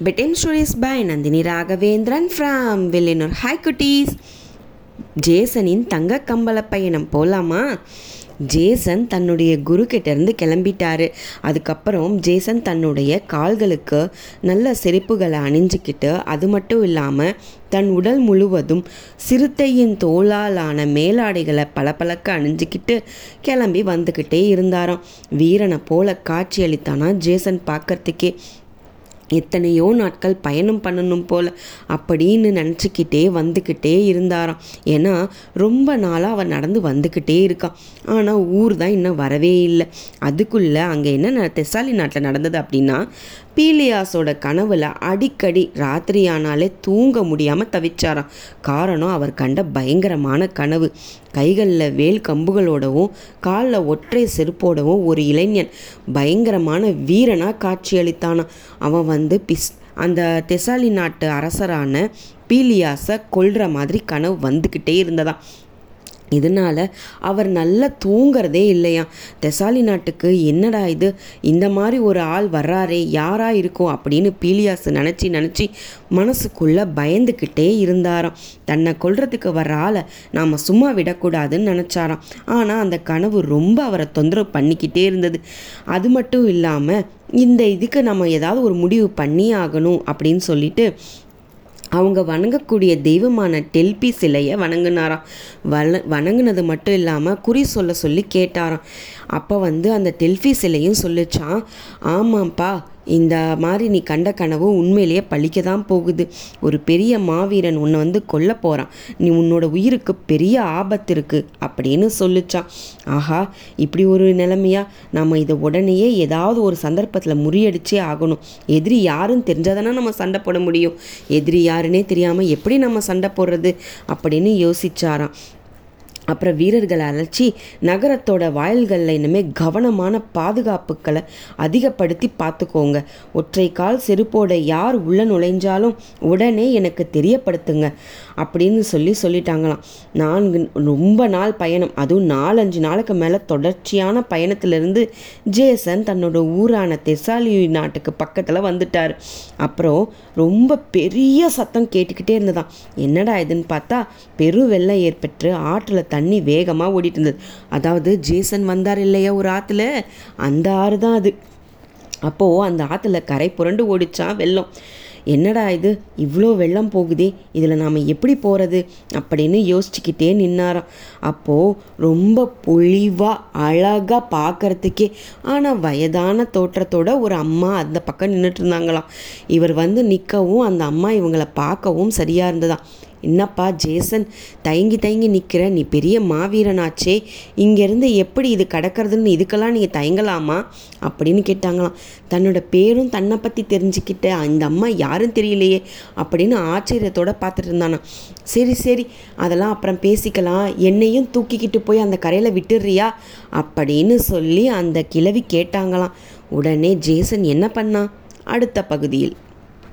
Bedtime stories by Nandhini Raghavendran from Villinur hi குட்டீஸ் ஜேசனின் தங்க கம்பள பயணம் போகலாமா ஜேசன் தன்னுடைய குரு கிட்டேருந்து கிளம்பிட்டாரு. அதுக்கப்புறம் ஜேசன் தன்னுடைய கால்களுக்கு நல்ல செருப்புகளை அணிஞ்சிக்கிட்டு அது மட்டும் இல்லாமல் தன் உடல் முழுவதும் சிறுத்தையின் தோளாலான மேலாடைகளை பளபளக்க அணிஞ்சிக்கிட்டு கிளம்பி வந்துக்கிட்டே இருந்தாராம். வீரனை போல காட்சியளித்தானா ஜேசன் பார்க்கறதுக்கே. எத்தனையோ நாட்கள் பயணம் பண்ணணும் போல் அப்படின்னு நினச்சிக்கிட்டே வந்துக்கிட்டே இருந்தாராம். ஏன்னா ரொம்ப நாளாக அவன் நடந்து வந்துக்கிட்டே இருக்கான். ஆனால் ஊர் தான் இன்னும் வரவே இல்லை. அதுக்குள்ளே அங்கே என்ன தெசாலி நாட்டில் நடந்தது அப்படின்னா பீலியாஸோட கனவுல அடிக்கடி ராத்திரியானாலே தூங்க முடியாமல் தவிச்சாராம். காரணம் அவர் கண்ட பயங்கரமான கனவு. கைகளில் வேல் கம்புகளோடவும் காலில் ஒற்றை செருப்போடவும் ஒரு இளைஞன் பயங்கரமான வீரனாக காட்சியளித்தானான் அவன் வந்து பிஸ் அந்த தெசாலி நாட்டு அரசரான பீலியாஸை கொல்ற மாதிரி கனவு வந்துக்கிட்டே இருந்ததாம். இதனால் அவர் நல்லா தூங்கிறதே இல்லையா? தெசாலி நாட்டுக்கு என்னடா இது? இந்த மாதிரி ஒரு ஆள் வர்றாரே யாராக இருக்கும் அப்படின்னு பீலியாஸ் நினச்சி நினச்சி மனசுக்குள்ளே பயந்துக்கிட்டே இருந்தாராம். தன்னை கொள்றதுக்கு வர்ற ஆளை நாம் சும்மா விடக்கூடாதுன்னு நினச்சாராம். ஆனால் அந்த கனவு ரொம்ப அவரை தொந்தரவு பண்ணிக்கிட்டே இருந்தது. அது மட்டும் இல்லாமல் இந்த இதுக்கு நம்ம ஏதாவது ஒரு முடிவு பண்ணி ஆகணும் அப்படின்னு சொல்லிட்டு அவங்க வணங்கக்கூடிய தெய்வமான டெல்பி சிலையை வணங்கினாராம் வண வணங்கினது மட்டும் இல்லாமல் குறி சொல்ல சொல்லி கேட்டாராம். அப்போ வந்து அந்த டெல்பி சிலையும் சொல்லிச்சான் ஆமாம்ப்பா இந்த மாதிரி நீ கண்ட கனவு உண்மையிலேயே பழிக்க தான் போகுது. ஒரு பெரிய மாவீரன் உன்னை வந்து கொல்ல போகிறான் நீ உன்னோட உயிருக்கு பெரிய ஆபத்து இருக்குது அப்படின்னு சொல்லிச்சான். ஆஹா இப்படி ஒரு நிலைமையா? நம்ம இதை உடனேயே ஏதாவது ஒரு சந்தர்ப்பத்தில் முறியடிச்சே ஆகணும். எதிரி யாருன்னு தெரிஞ்சாதானே நம்ம சண்டை போட முடியும். எதிரி யாருன்னே தெரியாமல் எப்படி நம்ம சண்டை போடுறது அப்படின்னு யோசிச்சாராம். அப்புறம் வீரர்களை அழைச்சி நகரத்தோட வாயில்களில் இனிமேல் கவனமான பாதுகாப்புகளை அதிகப்படுத்தி பார்த்துக்கோங்க. ஒற்றை கால் செருப்போட யார் உள்ள நுழைஞ்சாலும் உடனே எனக்கு தெரியப்படுத்துங்க. அப்படின்னு சொல்லி சொல்லிட்டாங்களாம். நான்கு ரொம்ப நாள் பயணம். அதுவும் நாலஞ்சு நாளுக்கு மேலே தொடர்ச்சியான பயணத்திலிருந்து ஜேசன் தன்னோட ஊரான தெசாலி நாட்டுக்கு பக்கத்தில் வந்துட்டார். அப்புறம் ரொம்ப பெரிய சத்தம் கேட்டுக்கிட்டே இருந்ததான் என்னடா இதுன்னு பார்த்தா பெரு வெள்ளம் ஏற்பட்டு ஆற்றில் தண்ணி வேகமாக ஓடிட்டு இருந்தது அதாவது ஜேசன் வந்தார் இல்லையா ஒரு ஆற்றுல அந்த ஆறு தான் அது. அப்போது அந்த ஆற்றுல கரை புரண்டு ஓடிச்சான் வெள்ளம். என்னடா இது? இவ்வளோ வெள்ளம் போகுதே. இதில் நாம் எப்படி போகிறது அப்படின்னு யோசிச்சுக்கிட்டே நின்னாராம். அப்போது ரொம்ப பொழிவாக அழகாக பார்க்குறதுக்கே ஆனால் வயதான தோற்றத்தோட ஒரு அம்மா அந்த பக்கம் நின்றுட்டு இருந்தாங்களாம். இவர் வந்து நிற்கவும் அந்த அம்மா இவங்களை பார்க்கவும் சரியாக இருந்ததா? என்னப்பா ஜேசன் தயங்கி தயங்கி நிற்கிற நீ பெரிய மாவீரனாச்சே. இங்கேருந்து எப்படி இது கடக்கிறதுன்னு இதுக்கெல்லாம் நீங்கள் தயங்கலாமா? அப்படின்னு கேட்டாங்களாம். தன்னோட பேரும் தன்னை பற்றி தெரிஞ்சுக்கிட்ட அந்த அம்மா யாரும் தெரியலையே அப்படின்னு ஆச்சரியத்தோடு பார்த்துட்டு இருந்தானா. சரி சரி அதெல்லாம் அப்புறம் பேசிக்கலாம். என்னையும் தூக்கிக்கிட்டு போய் அந்த கரையில் விட்டுடுறியா? அப்படின்னு சொல்லி அந்த கிழவி கேட்டாங்களாம். உடனே ஜேசன் என்ன பண்ணான் அடுத்த பகுதியில்.